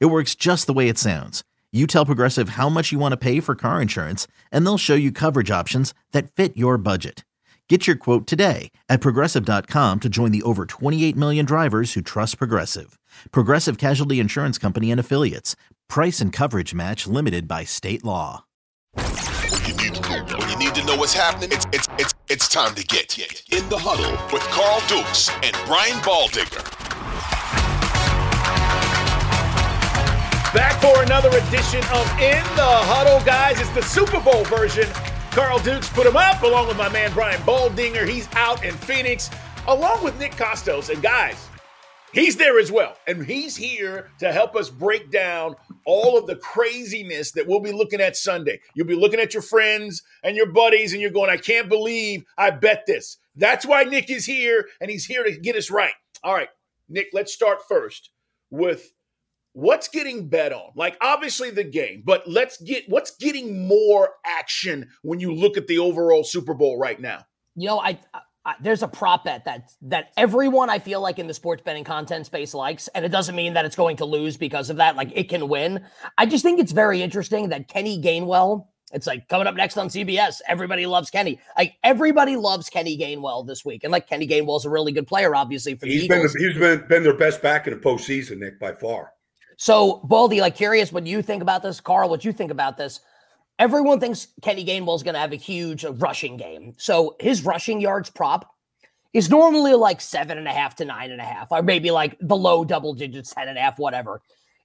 It works just the way it sounds. You tell Progressive how much you want to pay for car insurance, and they'll show you coverage options that fit your budget. Get your quote today at progressive.com to join the over 28 million drivers who trust Progressive. Progressive Casualty Insurance Company and Affiliates. Price and coverage match limited by state law. When you need, when you need to know what's happening, it's, it's, it's, it's time to get in the huddle with Carl Dukes and Brian Baldinger. Back for another edition of In the Huddle, guys. It's the Super Bowl version. Carl Dukes put him up along with my man Brian Baldinger. He's out in Phoenix along with Nick Kostos. And guys, he's there as well. And he's here to help us break down all of the craziness that we'll be looking at Sunday. You'll be looking at your friends and your buddies, and you're going, I can't believe I bet this. That's why Nick is here, and he's here to get us right. All right, Nick, let's start first with what's getting bet on? Like obviously the game, but let's get what's getting more action when you look at the overall Super Bowl right now. You know, I, I there's a prop bet that that everyone I feel like in the sports betting content space likes, and it doesn't mean that it's going to lose because of that. Like it can win. I just think it's very interesting that Kenny Gainwell. It's like coming up next on CBS. Everybody loves Kenny. Like everybody loves Kenny Gainwell this week, and like Kenny Gainwell's a really good player, obviously for the he's Eagles. Been, he's been been their best back in the postseason, Nick, by far. So, Baldy, like curious what you think about this. Carl, what you think about this. Everyone thinks Kenny Gainwell is going to have a huge uh, rushing game. So his rushing yards prop is normally like seven and a half to nine and a half, or maybe like the low double digits, 10 and a whatever.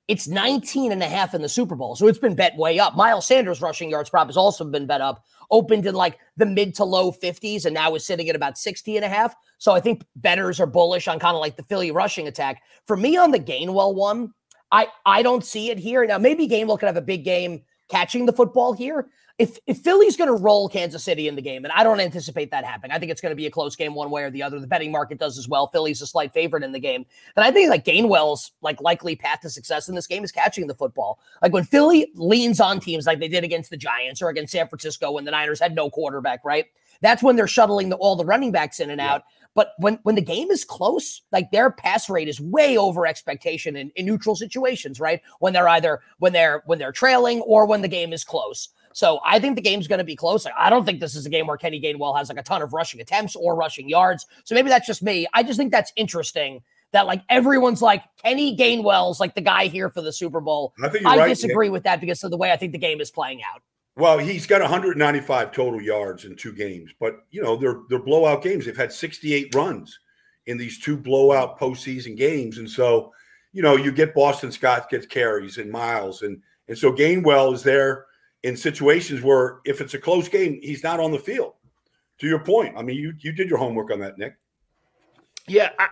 It's 19 and a half in the Super Bowl. So it's been bet way up. Miles Sanders rushing yards prop has also been bet up, opened in like the mid to low 50s, and now is sitting at about 60 and a half. So I think betters are bullish on kind of like the Philly rushing attack. For me on the Gainwell one, I I don't see it here. Now maybe Gainwell could have a big game catching the football here. If if Philly's going to roll Kansas City in the game, and I don't anticipate that happening, I think it's going to be a close game one way or the other. The betting market does as well. Philly's a slight favorite in the game. and I think like Gainwell's like likely path to success in this game is catching the football. Like when Philly leans on teams like they did against the Giants or against San Francisco when the Niners had no quarterback, right? That's when they're shuttling the, all the running backs in and out. But when when the game is close, like their pass rate is way over expectation in, in neutral situations, right? When they're either when they're when they're trailing or when the game is close. So I think the game's going to be close. I don't think this is a game where Kenny Gainwell has like a ton of rushing attempts or rushing yards. So maybe that's just me. I just think that's interesting that like everyone's like Kenny Gainwell's like the guy here for the Super Bowl. I, think I right, disagree Nick. with that because of the way I think the game is playing out. Well, he's got 195 total yards in two games, but you know they're they're blowout games. They've had 68 runs in these two blowout postseason games, and so you know you get Boston Scott gets carries and Miles, and and so Gainwell is there in situations where if it's a close game, he's not on the field. To your point, I mean, you you did your homework on that, Nick. Yeah. I-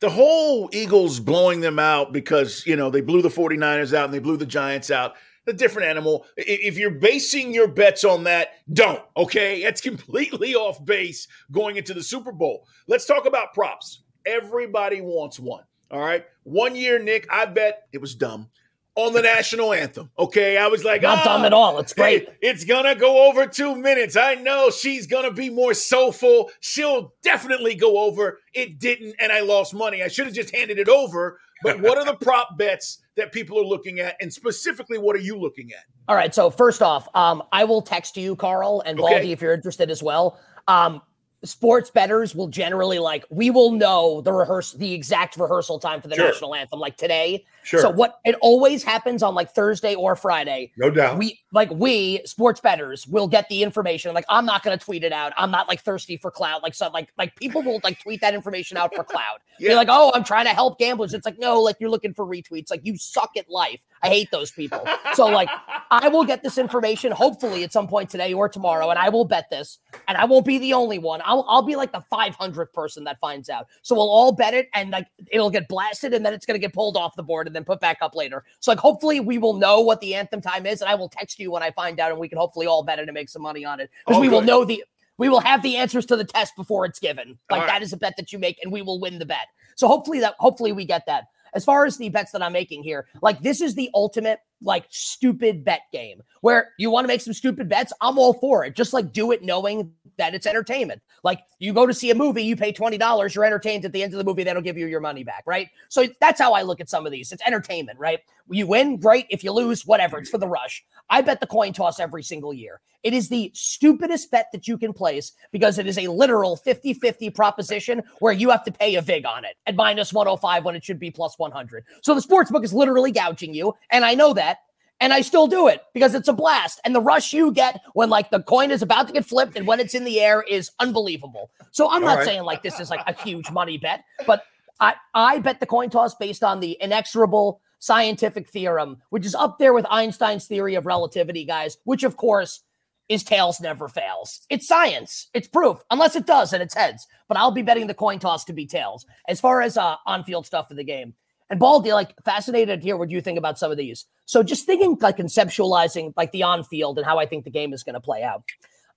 the whole Eagles blowing them out because, you know, they blew the 49ers out and they blew the Giants out a different animal. If you're basing your bets on that, don't. Okay, that's completely off base going into the Super Bowl. Let's talk about props. Everybody wants one. All right, one year, Nick, I bet it was dumb on the national anthem. Okay, I was like, not oh, dumb at oh, all. It's great. Hey, it's gonna go over two minutes. I know she's gonna be more soulful. She'll definitely go over. It didn't, and I lost money. I should have just handed it over. But what are the prop bets that people are looking at, and specifically, what are you looking at? All right. So first off, um, I will text you, Carl and Baldy, Okay. if you're interested as well. Um, sports betters will generally like we will know the rehearse the exact rehearsal time for the Sure. national anthem, like today. Sure. So what it always happens on like Thursday or Friday. No doubt. We like we sports betters will get the information. Like I'm not gonna tweet it out. I'm not like thirsty for cloud. Like so like like people will like tweet that information out for cloud. Yeah. You're like, oh, I'm trying to help gamblers. It's like no, like you're looking for retweets. Like you suck at life. I hate those people. So like I will get this information hopefully at some point today or tomorrow, and I will bet this, and I won't be the only one. I'll I'll be like the 500th person that finds out. So we'll all bet it, and like it'll get blasted, and then it's gonna get pulled off the board, and then put back up later. So like hopefully we will know what the anthem time is, and I will text you when I find out, and we can hopefully all bet it and make some money on it because Oh, we will know the we will have the answers to the test before it's given. Like right. that is a bet that you make, and we will win the bet. So hopefully that hopefully we get that. As far as the bets that I'm making here, like this is the ultimate like stupid bet game where you want to make some stupid bets. I'm all for it. Just like do it knowing that it's entertainment. Like you go to see a movie, you pay $20, you're entertained at the end of the movie, that'll give you your money back, right? So that's how I look at some of these. It's entertainment, right? You win, great. If you lose, whatever, it's for the rush. I bet the coin toss every single year. It is the stupidest bet that you can place because it is a literal 50 50 proposition where you have to pay a VIG on it at minus 105 when it should be plus 100. So the sports book is literally gouging you. And I know that. And I still do it because it's a blast. And the rush you get when like the coin is about to get flipped and when it's in the air is unbelievable. So I'm All not right. saying like this is like a huge money bet, but I, I bet the coin toss based on the inexorable scientific theorem, which is up there with Einstein's theory of relativity, guys, which of course is tails never fails. It's science. It's proof, unless it does and it's heads. But I'll be betting the coin toss to be tails. As far as uh, on-field stuff for the game, and Baldy, like fascinated to hear what you think about some of these. So just thinking, like conceptualizing, like the on-field and how I think the game is going to play out.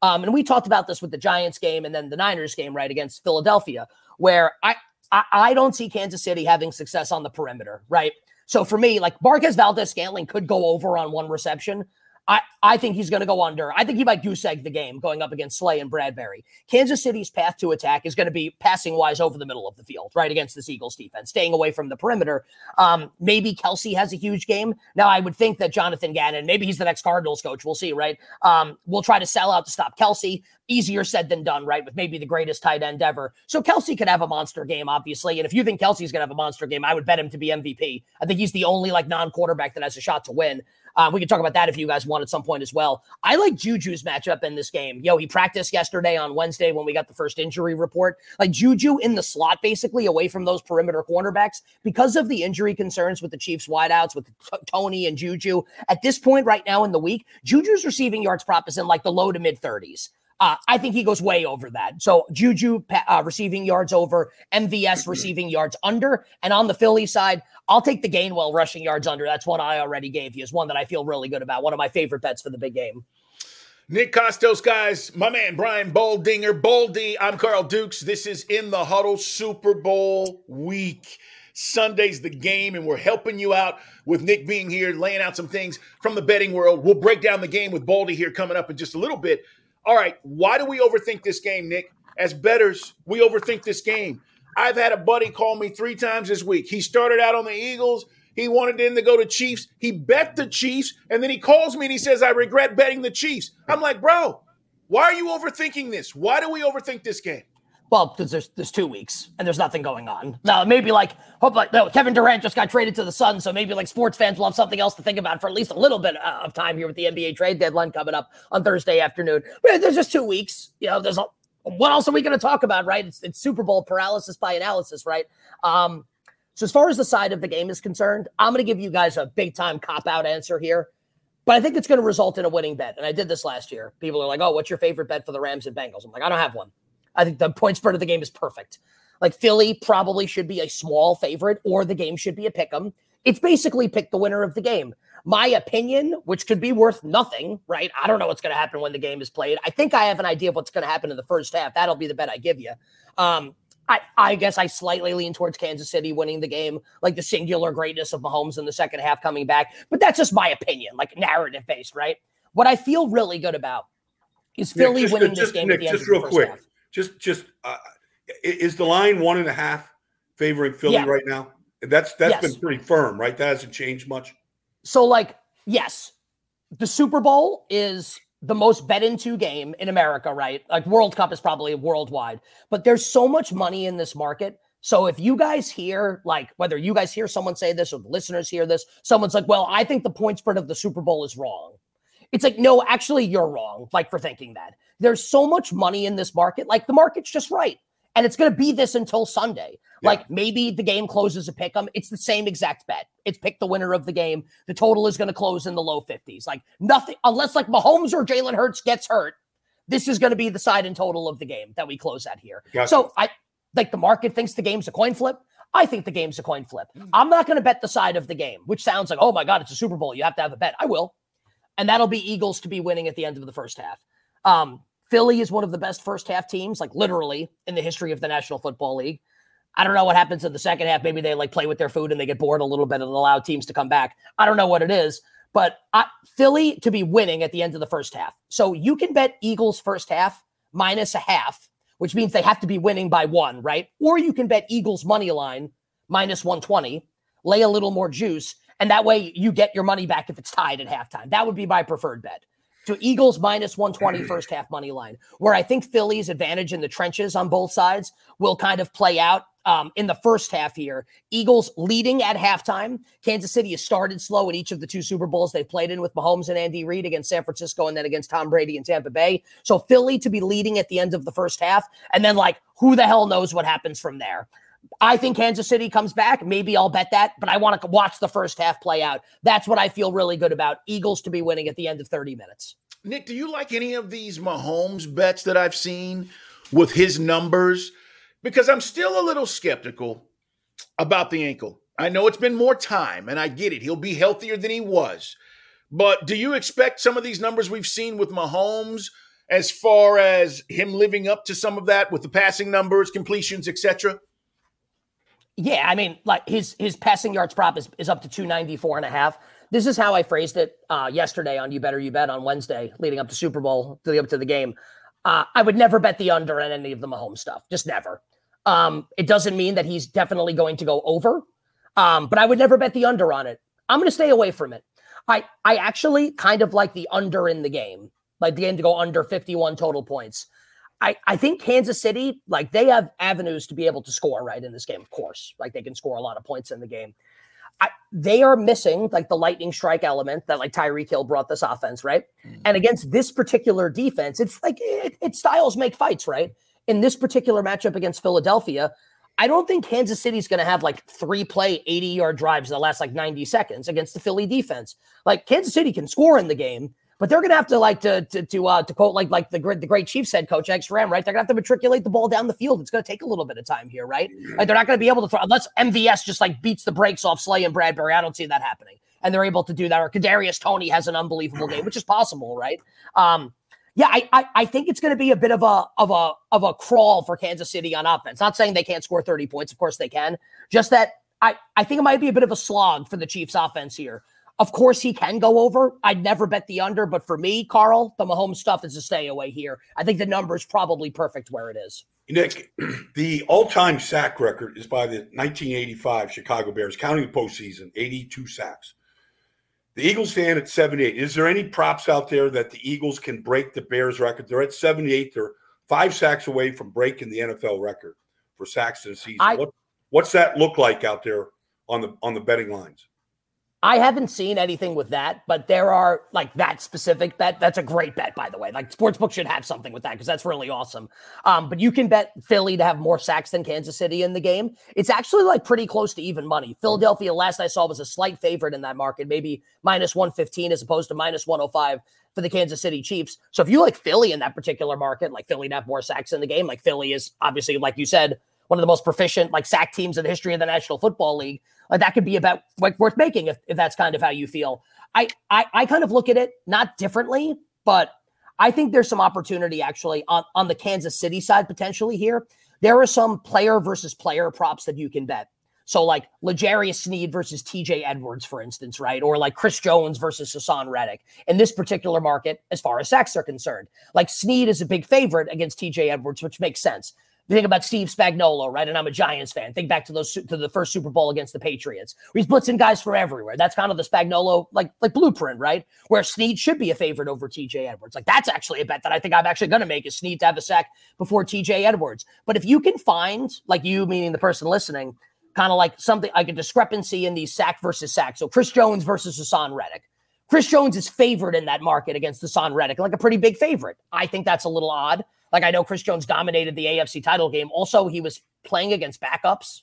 Um, and we talked about this with the Giants game and then the Niners game, right, against Philadelphia, where I, I I don't see Kansas City having success on the perimeter, right? So for me, like Marquez Valdes Scantling could go over on one reception. I, I think he's going to go under. I think he might goose egg the game going up against Slay and Bradberry. Kansas City's path to attack is going to be passing wise over the middle of the field, right against this Eagles defense, staying away from the perimeter. Um, maybe Kelce has a huge game. Now, I would think that Jonathan Gannon, maybe he's the next Cardinals coach. We'll see, right? Um, we'll try to sell out to stop Kelce. Easier said than done, right? With maybe the greatest tight end ever. So Kelce could have a monster game, obviously. And if you think Kelce's going to have a monster game, I would bet him to be MVP. I think he's the only like non-quarterback that has a shot to win. Uh, we can talk about that if you guys want at some point as well. I like Juju's matchup in this game. Yo, he practiced yesterday on Wednesday when we got the first injury report. Like Juju in the slot, basically away from those perimeter cornerbacks because of the injury concerns with the Chiefs wideouts with T- Toney and Juju. At this point, right now in the week, Juju's receiving yards prop is in like the low to mid 30s. Uh, I think he goes way over that. So Juju uh, receiving yards over, MVS receiving yards under, and on the Philly side, I'll take the Gainwell rushing yards under. That's one I already gave you. Is one that I feel really good about. One of my favorite bets for the big game. Nick Kostos, guys, my man Brian Baldinger, Baldy. I'm Carl Dukes. This is in the huddle Super Bowl week. Sunday's the game, and we're helping you out with Nick being here, laying out some things from the betting world. We'll break down the game with Baldy here coming up in just a little bit. All right, why do we overthink this game, Nick? As betters, we overthink this game. I've had a buddy call me three times this week. He started out on the Eagles. He wanted them to go to Chiefs. He bet the Chiefs, and then he calls me and he says, I regret betting the Chiefs. I'm like, bro, why are you overthinking this? Why do we overthink this game? Well, because there's there's two weeks and there's nothing going on. Now maybe like hope like no Kevin Durant just got traded to the Suns, so maybe like sports fans will have something else to think about for at least a little bit uh, of time here with the NBA trade deadline coming up on Thursday afternoon. But there's just two weeks. You know, there's a, what else are we going to talk about, right? It's, it's Super Bowl paralysis by analysis, right? Um, so as far as the side of the game is concerned, I'm going to give you guys a big time cop out answer here. But I think it's going to result in a winning bet. And I did this last year. People are like, oh, what's your favorite bet for the Rams and Bengals? I'm like, I don't have one. I think the point spread of the game is perfect. Like Philly probably should be a small favorite, or the game should be a pick 'em. It's basically pick the winner of the game. My opinion, which could be worth nothing, right? I don't know what's going to happen when the game is played. I think I have an idea of what's going to happen in the first half. That'll be the bet I give you. Um, I, I guess I slightly lean towards Kansas City winning the game, like the singular greatness of Mahomes in the second half coming back. But that's just my opinion, like narrative based, right? What I feel really good about is Nick, Philly just- winning just- this game Nick, at the end just of the real first quick. half. Just, just uh, is the line one and a half favoring Philly Yeah. right now? That's that's Yes. been pretty firm, right? That hasn't changed much. So, like, yes, the Super Bowl is the most bet into game in America, right? Like, World Cup is probably worldwide, but there's so much money in this market. So, if you guys hear, like, whether you guys hear someone say this or the listeners hear this, someone's like, well, I think the point spread of the Super Bowl is wrong. It's like, no, actually, you're wrong, like, for thinking that. There's so much money in this market. Like, the market's just right. And it's going to be this until Sunday. Yeah. Like maybe the game closes a pick 'em. It's the same exact bet. It's pick the winner of the game. The total is going to close in the low 50s. Like nothing, unless like Mahomes or Jalen Hurts gets hurt, this is going to be the side and total of the game that we close at here. Gotcha. So I like the market thinks the game's a coin flip. I think the game's a coin flip. I'm not going to bet the side of the game, which sounds like, oh my God, it's a Super Bowl. You have to have a bet. I will. And that'll be Eagles to be winning at the end of the first half. Um, Philly is one of the best first half teams, like literally in the history of the National Football League. I don't know what happens in the second half. Maybe they like play with their food and they get bored a little bit and allow teams to come back. I don't know what it is, but I, Philly to be winning at the end of the first half. So you can bet Eagles first half minus a half, which means they have to be winning by one, right? Or you can bet Eagles money line minus 120, lay a little more juice, and that way you get your money back if it's tied at halftime. That would be my preferred bet to Eagles minus 120 first half money line, where I think Philly's advantage in the trenches on both sides will kind of play out um, in the first half here. Eagles leading at halftime. Kansas City has started slow in each of the two Super Bowls they've played in with Mahomes and Andy Reid against San Francisco and then against Tom Brady and Tampa Bay. So Philly to be leading at the end of the first half. And then, like, who the hell knows what happens from there? I think Kansas City comes back. Maybe I'll bet that, but I want to watch the first half play out. That's what I feel really good about. Eagles to be winning at the end of 30 minutes. Nick, do you like any of these Mahomes bets that I've seen with his numbers? Because I'm still a little skeptical about the ankle. I know it's been more time, and I get it. He'll be healthier than he was. But do you expect some of these numbers we've seen with Mahomes as far as him living up to some of that with the passing numbers, completions, etc.? Yeah, I mean, like his his passing yards prop is, is up to 294 and a half. This is how I phrased it uh, yesterday on You Better You Bet on Wednesday, leading up to Super Bowl, leading up to the game. Uh, I would never bet the under on any of the Mahomes stuff, just never. Um, it doesn't mean that he's definitely going to go over, um, but I would never bet the under on it. I'm going to stay away from it. I I actually kind of like the under in the game, like the game to go under 51 total points. I, I think Kansas City, like they have avenues to be able to score right in this game, of course. Like they can score a lot of points in the game. I, they are missing like the lightning strike element that like Tyreek Hill brought this offense, right? Mm-hmm. And against this particular defense, it's like it, it styles make fights, right? In this particular matchup against Philadelphia, I don't think Kansas City's going to have like three play 80 yard drives in the last like 90 seconds against the Philly defense. Like Kansas City can score in the game, but they're going to have to like to to to, uh, to quote like like the great the great Chiefs head coach Hank Stram, right? They're going to have to matriculate the ball down the field. It's going to take a little bit of time here, right? Like they're not going to be able to throw unless MVS just like beats the brakes off Slay and Bradberry. I don't see that happening, and they're able to do that. Or Kadarius Toney has an unbelievable game, which is possible, right? Um, yeah, I, I, I think it's going to be a bit of a of a of a crawl for Kansas City on offense. Not saying they can't score thirty points, of course they can. Just that I I think it might be a bit of a slog for the Chiefs offense here. Of course, he can go over. I'd never bet the under, but for me, Carl, the Mahomes stuff is a stay away here. I think the number is probably perfect where it is. Nick, the all-time sack record is by the 1985 Chicago Bears, counting the postseason, 82 sacks. The Eagles stand at 78. Is there any props out there that the Eagles can break the Bears record? They're at 78. They're five sacks away from breaking the NFL record for sacks in a season. I, what, what's that look like out there on the on the betting lines? I haven't seen anything with that, but there are like that specific bet. That's a great bet, by the way. Like sportsbook should have something with that because that's really awesome. Um, but you can bet Philly to have more sacks than Kansas City in the game. It's actually like pretty close to even money. Philadelphia, last I saw, was a slight favorite in that market, maybe minus 115 as opposed to minus 105 for the Kansas City Chiefs. So if you like Philly in that particular market, like Philly to have more sacks in the game, like Philly is obviously, like you said, one of the most proficient like sack teams in the history of the National Football League. Like that could be about like worth making if, if that's kind of how you feel. I, I I kind of look at it not differently, but I think there's some opportunity actually on, on the Kansas City side potentially here. There are some player versus player props that you can bet. So like L'Jarius Sneed versus TJ Edwards, for instance, right? Or like Chris Jones versus Haason Reddick in this particular market, as far as sacks are concerned. Like Sneed is a big favorite against TJ Edwards, which makes sense. Think about Steve Spagnuolo, right? And I'm a Giants fan. Think back to those to the first Super Bowl against the Patriots. Where he's blitzing guys from everywhere. That's kind of the Spagnuolo like like blueprint, right? Where Sneed should be a favorite over TJ Edwards. Like that's actually a bet that I think I'm actually going to make is Sneed to have a sack before TJ Edwards. But if you can find like you, meaning the person listening, kind of like something like a discrepancy in these sack versus sack. So Chris Jones versus Haason Reddick. Chris Jones is favored in that market against Haason Reddick, like a pretty big favorite. I think that's a little odd. Like I know Chris Jones dominated the AFC title game. Also, he was playing against backups,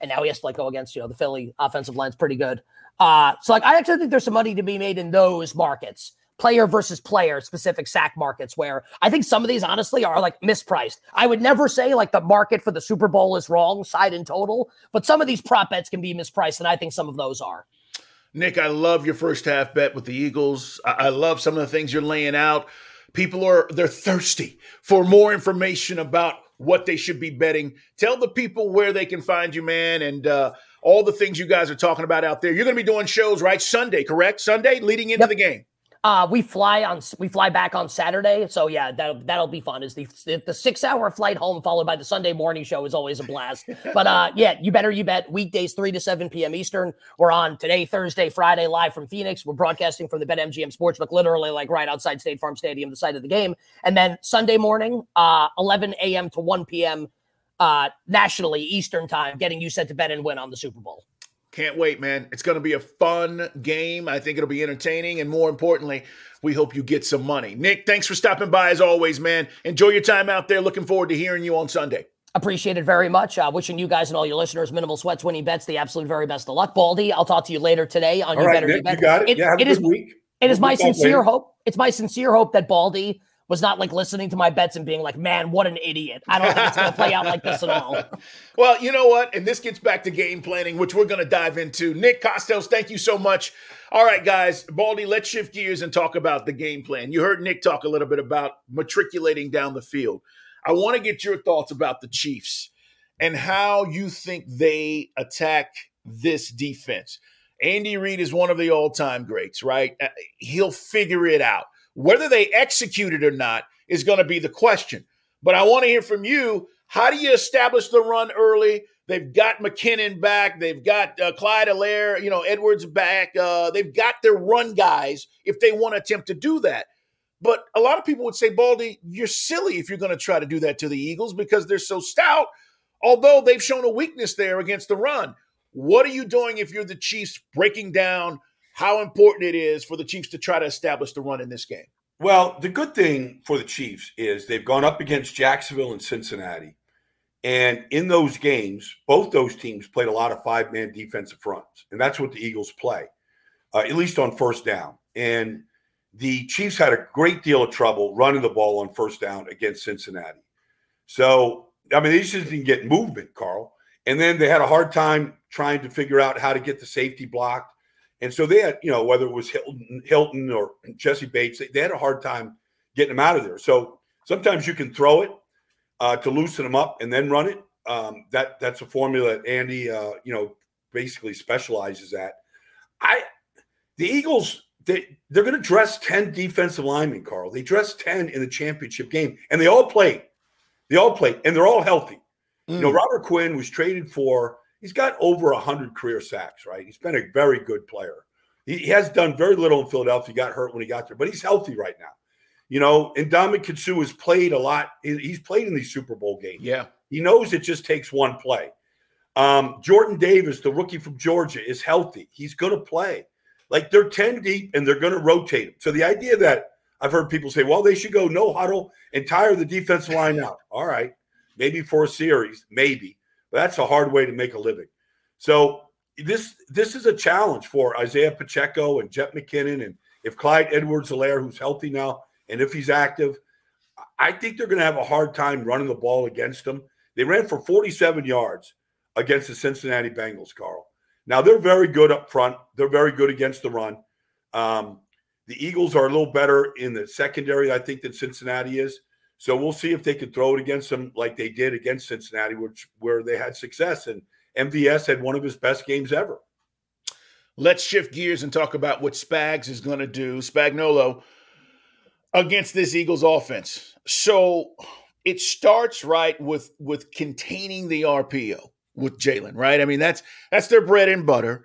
and now he has to like go against you know the Philly offensive line's pretty good. Uh, so like I actually think there's some money to be made in those markets. player versus player specific sack markets where I think some of these honestly are like mispriced. I would never say like the market for the Super Bowl is wrong side in total, but some of these prop bets can be mispriced, and I think some of those are. Nick, I love your first half bet with the Eagles. I, I love some of the things you're laying out. People are they're thirsty for more information about what they should be betting. Tell the people where they can find you, man, and uh, all the things you guys are talking about out there. You're going to be doing shows, right? Sunday, correct? Sunday leading into yep. the game. Uh, we fly on we fly back on Saturday, so yeah, that'll that'll be fun. Is the the six hour flight home followed by the Sunday morning show is always a blast. but uh, yeah, you better you bet weekdays three to seven p.m. Eastern. We're on today, Thursday, Friday, live from Phoenix. We're broadcasting from the BetMGM Sportsbook, literally like right outside State Farm Stadium, the site of the game. And then Sunday morning, uh, eleven a.m. to one p.m. Uh, nationally Eastern time, getting you set to bet and win on the Super Bowl. Can't wait, man. It's going to be a fun game. I think it'll be entertaining. And more importantly, we hope you get some money. Nick, thanks for stopping by as always, man. Enjoy your time out there. Looking forward to hearing you on Sunday. Appreciate it very much. Uh, wishing you guys and all your listeners minimal sweats, winning bets, the absolute very best of luck. Baldy, I'll talk to you later today on all your right, better Nick, You got it. it yeah, have it a good is, week. It is my sincere hope. It's my sincere hope that Baldy was not like listening to my bets and being like, man, what an idiot. I don't think it's going to play out like this at all. Well, you know what? And this gets back to game planning, which we're going to dive into. Nick Kostos, thank you so much. All right, guys, Baldy, let's shift gears and talk about the game plan. You heard Nick talk a little bit about matriculating down the field. I want to get your thoughts about the Chiefs and how you think they attack this defense. Andy Reid is one of the all time greats, right? Uh, he'll figure it out. Whether they execute it or not is going to be the question. But I want to hear from you. How do you establish the run early? They've got McKinnon back. They've got uh, Clyde Helaire, you know, Edwards back. Uh, they've got their run guys if they want to attempt to do that. But a lot of people would say, Baldy, you're silly if you're going to try to do that to the Eagles because they're so stout, although they've shown a weakness there against the run. What are you doing if you're the Chiefs breaking down how important it is for the Chiefs to try to establish the run in this game. Well, the good thing for the Chiefs is they've gone up against Jacksonville and Cincinnati. And in those games, both those teams played a lot of five man defensive fronts. And that's what the Eagles play, uh, at least on first down. And the Chiefs had a great deal of trouble running the ball on first down against Cincinnati. So, I mean, they just didn't get movement, Carl. And then they had a hard time trying to figure out how to get the safety blocked. And so they had, you know, whether it was Hilton, Hilton or Jessie Bates, they, they had a hard time getting them out of there. So sometimes you can throw it uh, to loosen them up and then run it. Um, that that's a formula that Andy, uh, you know, basically specializes at. I, the Eagles, they they're going to dress ten defensive linemen, Carl. They dressed ten in the championship game, and they all played. They all played, and they're all healthy. Mm. You know, mm. Robert Quinn was traded for he's got over 100 career sacks, right? He's been a very good player. He, he has done very little in Philadelphia. He got hurt when he got there, but he's healthy right now. You know, and Ndamukong Suh has played a lot. He's played in these Super Bowl games. Yeah. He knows it just takes one play. Um, Jordan Davis, the rookie from Georgia, is healthy. He's going to play. Like they're 10 deep and they're going to rotate him. So the idea that I've heard people say, well, they should go no huddle and tire the defensive line out. All right. Maybe for a series, maybe. That's a hard way to make a living. So this this is a challenge for Isaiah Pacheco and Jet McKinnon, and if Clyde Edwards-Helaire, who's healthy now, and if he's active, I think they're going to have a hard time running the ball against them. They ran for 47 yards against the Cincinnati Bengals, Carl. Now they're very good up front. They're very good against the run. Um, the Eagles are a little better in the secondary, I think, than Cincinnati is. So we'll see if they can throw it against them like they did against Cincinnati, which where they had success. And MVS had one of his best games ever. Let's shift gears and talk about what Spags is going to do, Spagnuolo, against this Eagles offense. So it starts right with with containing the RPO with Jalen, right? I mean, that's that's their bread and butter.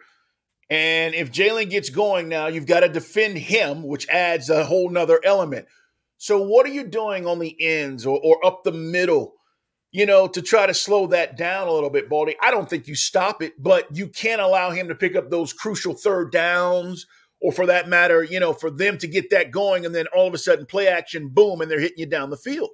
And if Jalen gets going now, you've got to defend him, which adds a whole nother element. So, what are you doing on the ends or, or up the middle, you know, to try to slow that down a little bit, Baldy? I don't think you stop it, but you can't allow him to pick up those crucial third downs, or for that matter, you know, for them to get that going and then all of a sudden play action, boom, and they're hitting you down the field.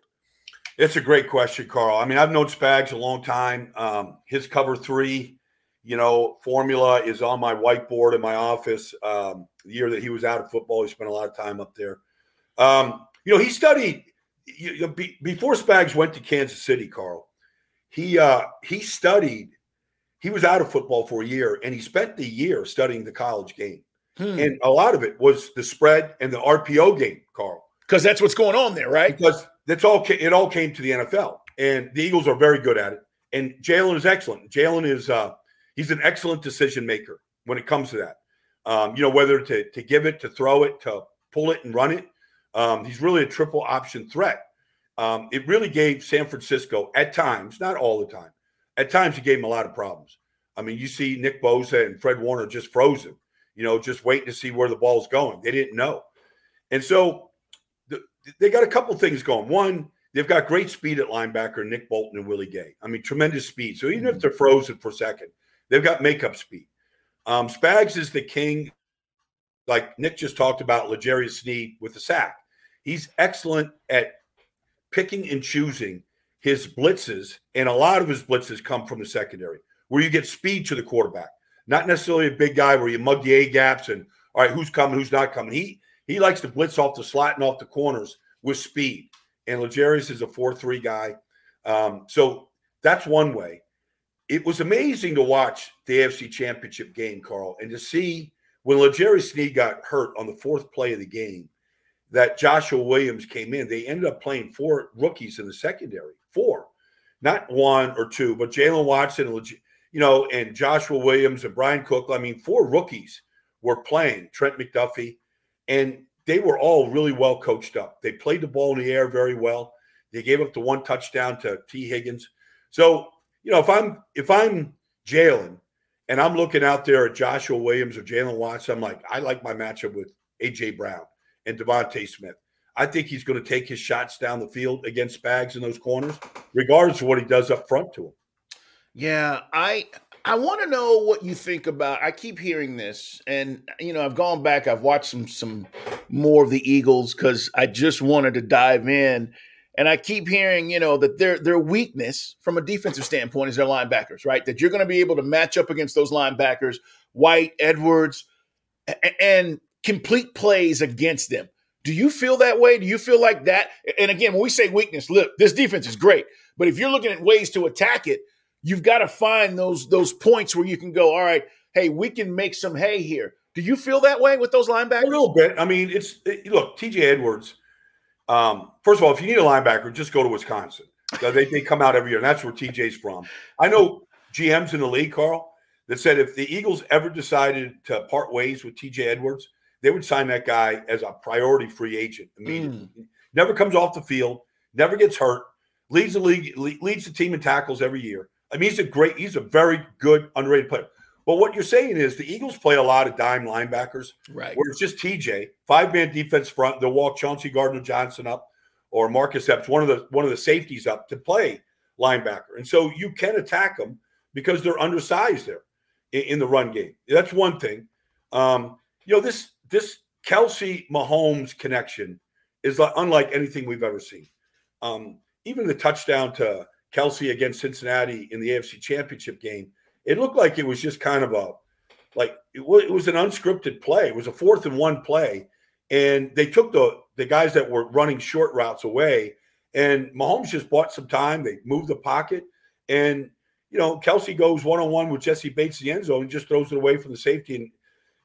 It's a great question, Carl. I mean, I've known Spags a long time. Um, his cover three you know, formula is on my whiteboard in my office. Um, the year that he was out of football, he spent a lot of time up there. Um, you know, he studied you know, be, before Spags went to Kansas City, Carl. He uh, he studied. He was out of football for a year, and he spent the year studying the college game. Hmm. And a lot of it was the spread and the RPO game, Carl. Because that's what's going on there, right? Because that's all. It all came to the NFL, and the Eagles are very good at it. And Jalen is excellent. Jalen is uh, he's an excellent decision maker when it comes to that. Um, you know, whether to to give it, to throw it, to pull it and run it. Um, he's really a triple option threat. Um, it really gave San Francisco at times, not all the time, at times it gave him a lot of problems. I mean, you see Nick Bosa and Fred Warner just frozen, you know, just waiting to see where the ball's going. They didn't know. And so the, they got a couple things going. One, they've got great speed at linebacker, Nick Bolton and Willie Gay. I mean, tremendous speed. So even if mm-hmm. they're frozen for a second, they've got makeup speed. Um, Spags is the king, like Nick just talked about, L'Jarius Sneed with the sack. He's excellent at picking and choosing his blitzes, and a lot of his blitzes come from the secondary, where you get speed to the quarterback. Not necessarily a big guy where you mug the A gaps and all right, who's coming, who's not coming. He he likes to blitz off the slot and off the corners with speed. And L'Jarius is a four-three guy, um, so that's one way. It was amazing to watch the AFC Championship game, Carl, and to see when L'Jarius Sneed got hurt on the fourth play of the game that Joshua Williams came in, they ended up playing four rookies in the secondary, four, not one or two, but Jaylen Watson, you know, and Joshua Williams and Bryan Cook. I mean, four rookies were playing, Trent McDuffie, and they were all really well coached up. They played the ball in the air very well. They gave up the one touchdown to Tee Higgins. So, you know, if I'm if I'm Jalen and I'm looking out there at Joshua Williams or Jaylen Watson, I'm like, I like my matchup with AJ Brown and DeVonta Smith. I think he's going to take his shots down the field against Spags in those corners, regardless of what he does up front to him. Yeah, I I want to know what you think about. I keep hearing this, and you know, I've gone back. I've watched some some more of the Eagles because I just wanted to dive in, and I keep hearing, you know, that their their weakness from a defensive standpoint is their linebackers, right? That you're going to be able to match up against those linebackers, White, Edwards, and complete plays against them. Do you feel that way? Do you feel like that? And again, when we say weakness, look, this defense is great, but if you're looking at ways to attack it, you've got to find those those points where you can go, all right, hey, we can make some hay here. Do you feel that way with those linebackers? A little bit. I mean, it's it, look, TJ Edwards. Um, first of all, if you need a linebacker, just go to Wisconsin. They, they come out every year, and that's where TJ's from. I know GMs in the league, Carl, that said if the Eagles ever decided to part ways with TJ Edwards, they would sign that guy as a priority free agent immediately. Mm. Never comes off the field, never gets hurt, leads the league, leads the team in tackles every year. I mean, he's a great, he's a very good underrated player. But what you're saying is the Eagles play a lot of dime linebackers, right? Where it's just TJ, five man defense front. They'll walk Chauncey Gardner Johnson up or Marcus Epps, one of the one of the safeties up to play linebacker, and so you can attack them because they're undersized there in, in the run game. That's one thing. Um, you know this this Kelce Mahomes connection is unlike anything we've ever seen. Um, even the touchdown to Kelce against Cincinnati in the AFC Championship game, it looked like it was just kind of a like it was, it was an unscripted play. It was a fourth and one play, and they took the the guys that were running short routes away, and Mahomes just bought some time. They moved the pocket, and you know Kelce goes one on one with Jessie Bates in the end zone and just throws it away from the safety, and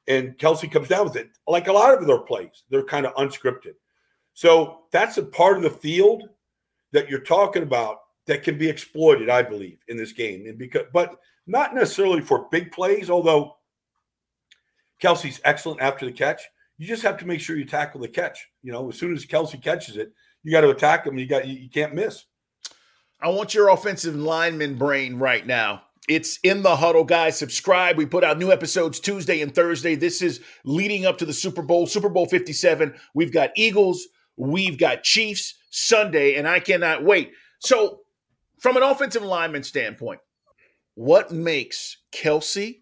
and Kelce comes down with it. Like a lot of their plays, they're kind of unscripted. So that's a part of the field that you're talking about that can be exploited, I believe, in this game. And because, but not necessarily for big plays, although Kelce's excellent after the catch. You just have to make sure you tackle the catch. You know, as soon as Kelce catches it, you got to attack him. You got you, you can't miss. I want your offensive lineman brain right now. It's in the huddle, guys. Subscribe. We put out new episodes Tuesday and Thursday. This is leading up to the Super Bowl, Super Bowl 57. We've got Eagles, we've got Chiefs Sunday, and I cannot wait. So, from an offensive lineman standpoint, what makes Kelce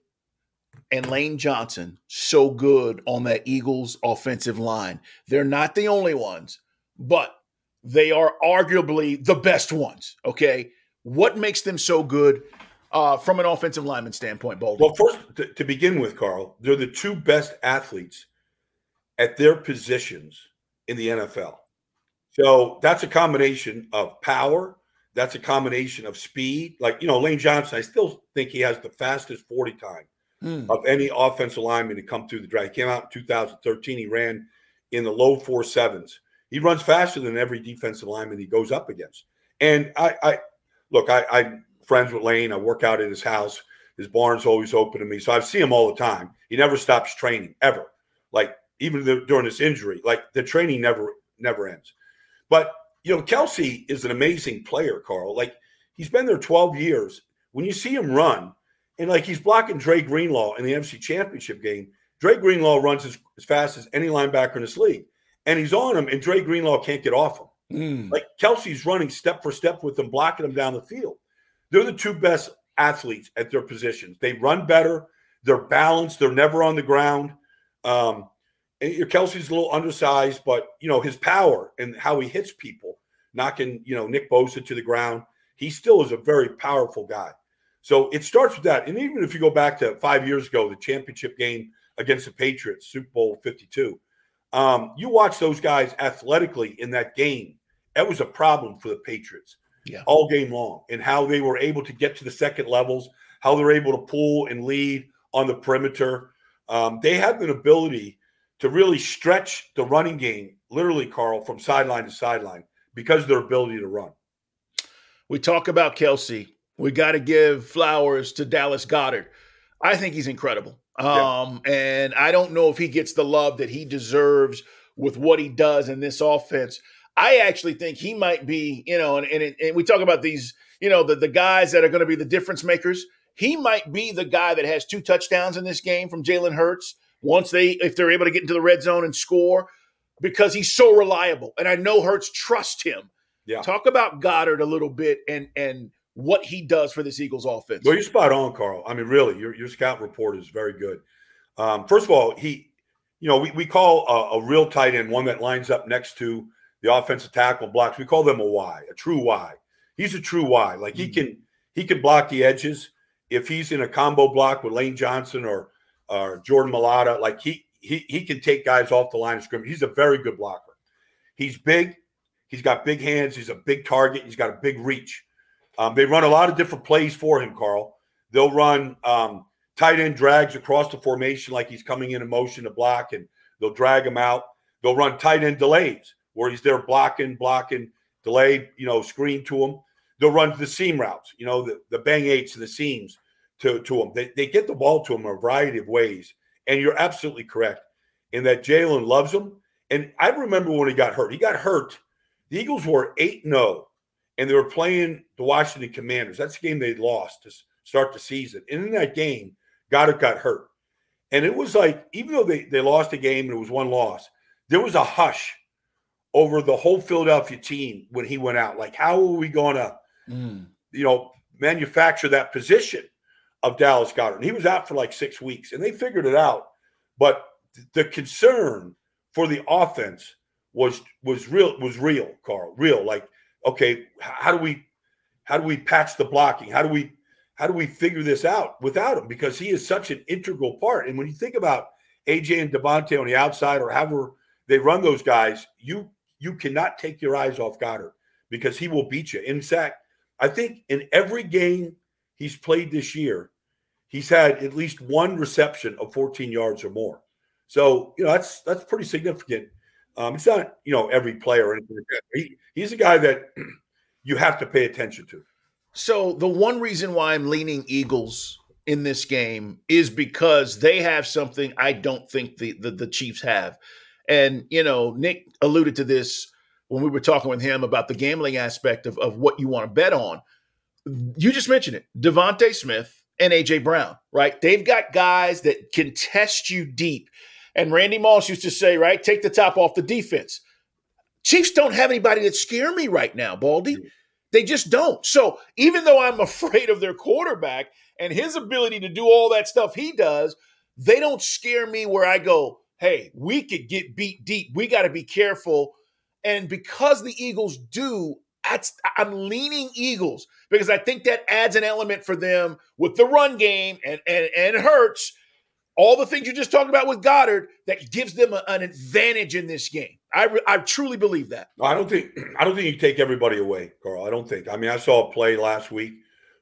and Lane Johnson so good on that Eagles offensive line? They're not the only ones, but they are arguably the best ones. Okay. What makes them so good? uh, from an offensive lineman standpoint, Bold? Well, first, to, to begin with, Carl, they're the two best athletes at their positions in the NFL. So that's a combination of power. That's a combination of speed. Like, you know, Lane Johnson, I still think he has the fastest 40 time mm. of any offensive lineman to come through the draft. He came out in 2013. He ran in the low four sevens. He runs faster than every defensive lineman he goes up against. And I, I look, I, I'm friends with Lane. I work out at his house. His barn's always open to me. So I see him all the time. He never stops training ever. Like even the, during this injury, like the training never, never ends. But, you know, Kelce is an amazing player, Carl. Like he's been there 12 years. When you see him run, and like he's blocking Dre Greenlaw in the NFC Championship game, Dre Greenlaw runs as, as fast as any linebacker in this league. And he's on him, and Dre Greenlaw can't get off him. Mm. Like Kelce's running step for step with them, blocking them down the field. They're the two best athletes at their positions. They run better. They're balanced. They're never on the ground. Um, Kelce's a little undersized, but you know his power and how he hits people, knocking you know Nick Bosa to the ground. He still is a very powerful guy. So it starts with that. And even if you go back to five years ago, the championship game against the Patriots, Super Bowl 52, um, you watch those guys athletically in that game. That was a problem for the Patriots yeah. all game long and how they were able to get to the second levels, how they're able to pull and lead on the perimeter. Um, they have an ability to really stretch the running game, literally, Carl, from sideline to sideline because of their ability to run. We talk about Kelce. We got to give flowers to Dallas Goedert. I think he's incredible. Um, yeah. And I don't know if he gets the love that he deserves with what he does in this offense. I actually think he might be, you know, and, and, and we talk about these, you know, the, the guys that are going to be the difference makers. He might be the guy that has two touchdowns in this game from Jalen Hurts once they, if they're able to get into the red zone and score, because he's so reliable. And I know Hurts trust him. Yeah. Talk about Goedert a little bit and and what he does for this Eagles offense. Well, you're spot on, Carl. I mean, really, your your scout report is very good. Um, first of all, he, you know, we, we call a, a real tight end one that lines up next to the offensive tackle blocks. We call them a Y, a true Y. He's a true Y. Like he mm-hmm. can he can block the edges. If he's in a combo block with Lane Johnson or or Jordan Mailata, like he he he can take guys off the line of scrimmage. He's a very good blocker. He's big. He's got big hands. He's a big target. He's got a big reach. Um, they run a lot of different plays for him, Carl. They'll run um, tight end drags across the formation like he's coming in motion to block, and they'll drag him out. They'll run tight end delays where he's there blocking, blocking, delayed, you know, screen to him. They'll run the seam routes, you know, the, the bang eights and the seams to, to him. They, they get the ball to him a variety of ways. And you're absolutely correct in that Jalen loves him. And I remember when he got hurt. He got hurt. The Eagles were 8 0, and they were playing the Washington Commanders. That's the game they lost to start the season. And in that game, Goedert got hurt. And it was like, even though they, they lost the game and it was one loss, there was a hush over the whole Philadelphia team when he went out. Like, how are we going to, mm. you know, manufacture that position of Dallas Goedert. And he was out for like six weeks, and they figured it out. But the concern for the offense was was real was real, Carl. Real. Like, okay, how do we how do we patch the blocking? How do we how do we figure this out without him? Because he is such an integral part. And when you think about AJ and DeVonta on the outside, or however they run those guys, you you cannot take your eyes off Goedert because he will beat you. In fact, I think in every game he's played this year, he's had at least one reception of 14 yards or more. So, you know, that's that's pretty significant. Um, it's not, you know, every player. He, he's a guy that you have to pay attention to. So the one reason why I'm leaning Eagles in this game is because they have something I don't think the, the, the Chiefs have. And, you know, Nick alluded to this when we were talking with him about the gambling aspect of, of what you want to bet on. You just mentioned it DeVonta Smith and AJ Brown, right? They've got guys that can test you deep. And Randy Moss used to say, right, take the top off the defense. Chiefs don't have anybody that scare me right now, Baldy. They just don't. So even though I'm afraid of their quarterback and his ability to do all that stuff he does, they don't scare me where I go, hey, we could get beat deep. We got to be careful. And because the Eagles do, That's, I'm leaning Eagles because I think that adds an element for them with the run game and and and Hurts all the things you just talked about with Goedert that gives them a, an advantage in this game. I, I truly believe that. No, I don't think I don't think you take everybody away, Carl. I don't think. I mean, I saw a play last week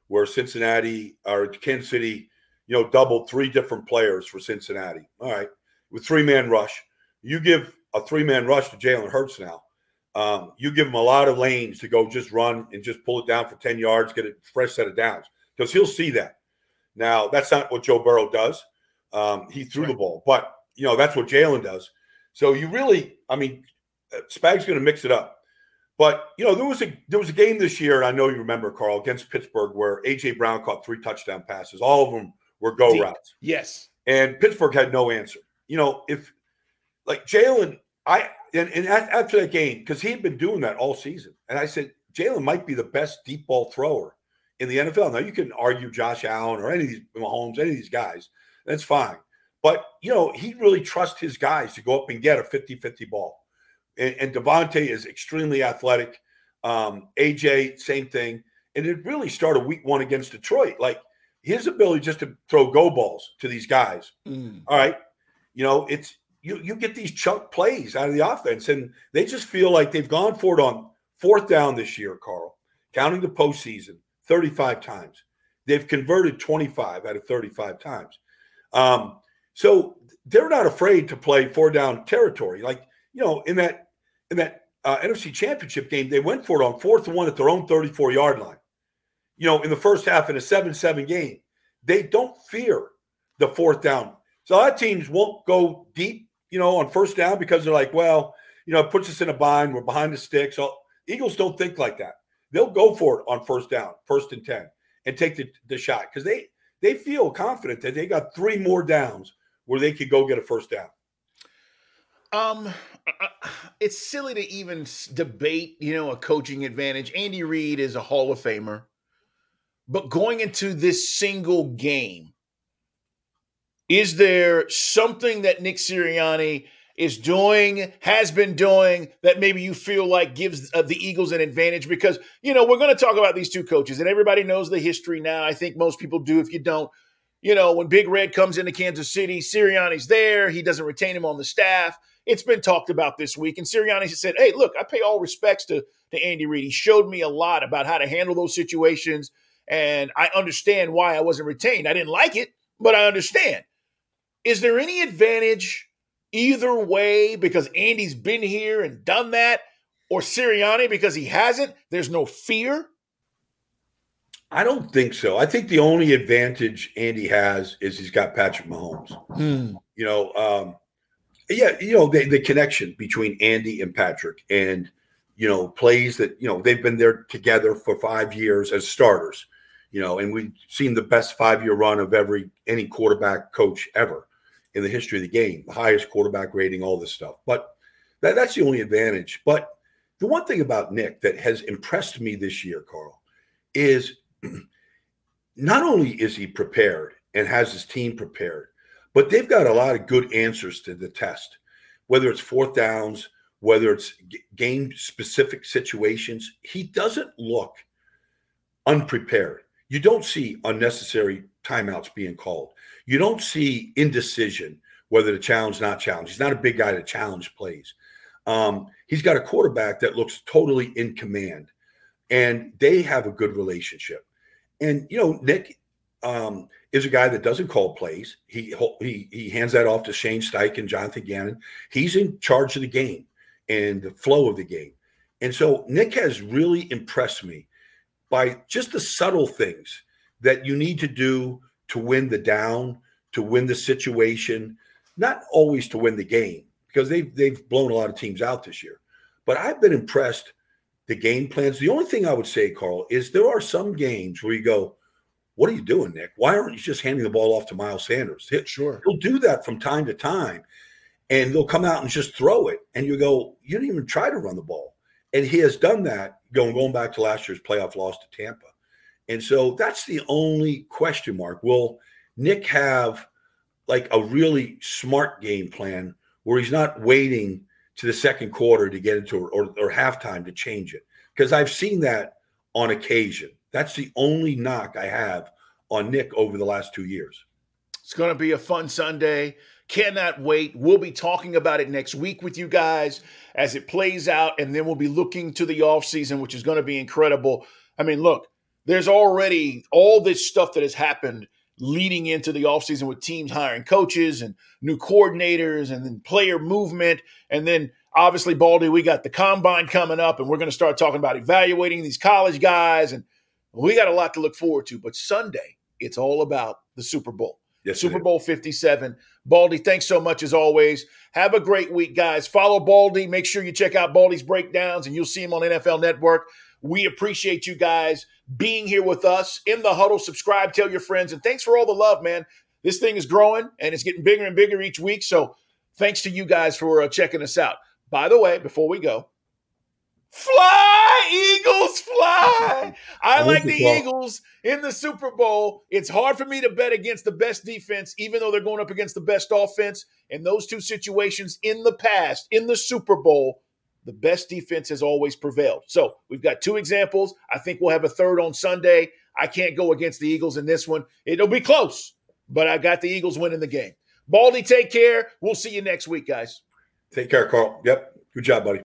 where Cincinnati or Kansas City, you know, doubled three different players for Cincinnati. All right, with three man rush, you give a three man rush to Jalen Hurts now. Um, you give him a lot of lanes to go just run and just pull it down for 10 yards, get a fresh set of downs because he'll see that. Now, that's not what Joe Burrow does. Um, he threw right. the ball, but you know that's what Jalen does. So you really, I mean, uh, Spag's going to mix it up. But you know there was a there was a game this year, and I know you remember Carl against Pittsburgh where AJ Brown caught three touchdown passes. All of them were go Deep. routes. Yes, and Pittsburgh had no answer. You know if like Jalen, I and, and after that game because he'd been doing that all season, and I said Jalen might be the best deep ball thrower in the NFL. Now you can argue Josh Allen or any of these Mahomes, any of these guys. That's fine. But, you know, he really trusts his guys to go up and get a 50 50 ball. And, and DeVonta is extremely athletic. Um, AJ, same thing. And it really started week one against Detroit. Like his ability just to throw go balls to these guys. Mm. All right. You know, it's you you get these chunk plays out of the offense, and they just feel like they've gone for it on fourth down this year, Carl, counting the postseason 35 times. They've converted 25 out of 35 times. Um, so they're not afraid to play four down territory. Like, you know, in that in that uh, NFC championship game, they went for it on fourth and one at their own 34 yard line. You know, in the first half in a 7 7 game, they don't fear the fourth down. So our teams won't go deep, you know, on first down because they're like, well, you know, it puts us in a bind. We're behind the sticks. So Eagles don't think like that. They'll go for it on first down, first and 10, and take the, the shot because they they feel confident that they got three more downs where they could go get a first down. Um, it's silly to even debate, you know, a coaching advantage. Andy Reid is a Hall of Famer, but going into this single game, is there something that Nick Sirianni is doing, has been doing that maybe you feel like gives uh, the Eagles an advantage? Because, you know, we're going to talk about these two coaches, and everybody knows the history now. I think most people do. If you don't, you know, when Big Red comes into Kansas City, Sirianni's there. He doesn't retain him on the staff. It's been talked about this week. And Sirianni said, hey, look, I pay all respects to, to Andy Reid. He showed me a lot about how to handle those situations. And I understand why I wasn't retained. I didn't like it, but I understand. Is there any advantage either way because Andy's been here and done that, or Sirianni because he hasn't? There's no fear. I don't think so. I think the only advantage Andy has is he's got Patrick Mahomes. Hmm. You know, um, yeah, you know the, the connection between Andy and Patrick, and you know plays that you know they've been there together for five years as starters. You know, and we've seen the best five year run of every any quarterback coach ever in the history of the game, the highest quarterback rating, all this stuff. But that, that's the only advantage. But the one thing about Nick that has impressed me this year, Carl, is not only is he prepared and has his team prepared, but they've got a lot of good answers to the test, whether it's fourth downs, whether it's game specific situations. He doesn't look unprepared. You don't see unnecessary timeouts being called. You don't see indecision whether to challenge, not challenge. He's not a big guy to challenge plays. Um, he's got a quarterback that looks totally in command, and they have a good relationship. And you know, Nick um, is a guy that doesn't call plays. He he he hands that off to Shane Steichen and Jonathan Gannon. He's in charge of the game and the flow of the game. And so Nick has really impressed me by just the subtle things that you need to do to win the down, to win the situation, not always to win the game because they've they've blown a lot of teams out this year. But I've been impressed the game plans. The only thing I would say, Carl, is there are some games where you go, "What are you doing, Nick? Why aren't you just handing the ball off to Miles Sanders?" sure, he'll do that from time to time, and they'll come out and just throw it, and you go, "You didn't even try to run the ball," and he has done that. Going going back to last year's playoff loss to Tampa. And so that's the only question mark. Will Nick have like a really smart game plan where he's not waiting to the second quarter to get into or, or halftime to change it? because I've seen that on occasion. That's the only knock I have on Nick over the last two years. It's going to be a fun Sunday. Cannot wait. We'll be talking about it next week with you guys as it plays out, and then we'll be looking to the offseason, which is going to be incredible. I mean, look, there's already all this stuff that has happened leading into the offseason with teams hiring coaches and new coordinators and then player movement. And then obviously, Baldy, we got the combine coming up, and we're going to start talking about evaluating these college guys. And we got a lot to look forward to. But Sunday, it's all about the Super Bowl. Yes, Super Bowl 57. Baldy, thanks so much as always. Have a great week, guys. Follow Baldy. Make sure you check out Baldy's breakdowns, and you'll see him on NFL Network. We appreciate you guys being here with us in the huddle. Subscribe, tell your friends, and thanks for all the love, man. This thing is growing and it's getting bigger and bigger each week. So thanks to you guys for uh, checking us out. By the way, before we go, fly, Eagles, fly. I like the Eagles in the Super Bowl. It's hard for me to bet against the best defense, even though they're going up against the best offense. In those two situations in the past, in the Super Bowl, the best defense has always prevailed. So we've got two examples. I think we'll have a third on Sunday. I can't go against the Eagles in this one. It'll be close, but I got the Eagles winning the game. Baldy, take care. We'll see you next week, guys. Take care, Carl. Yep. Good job, buddy.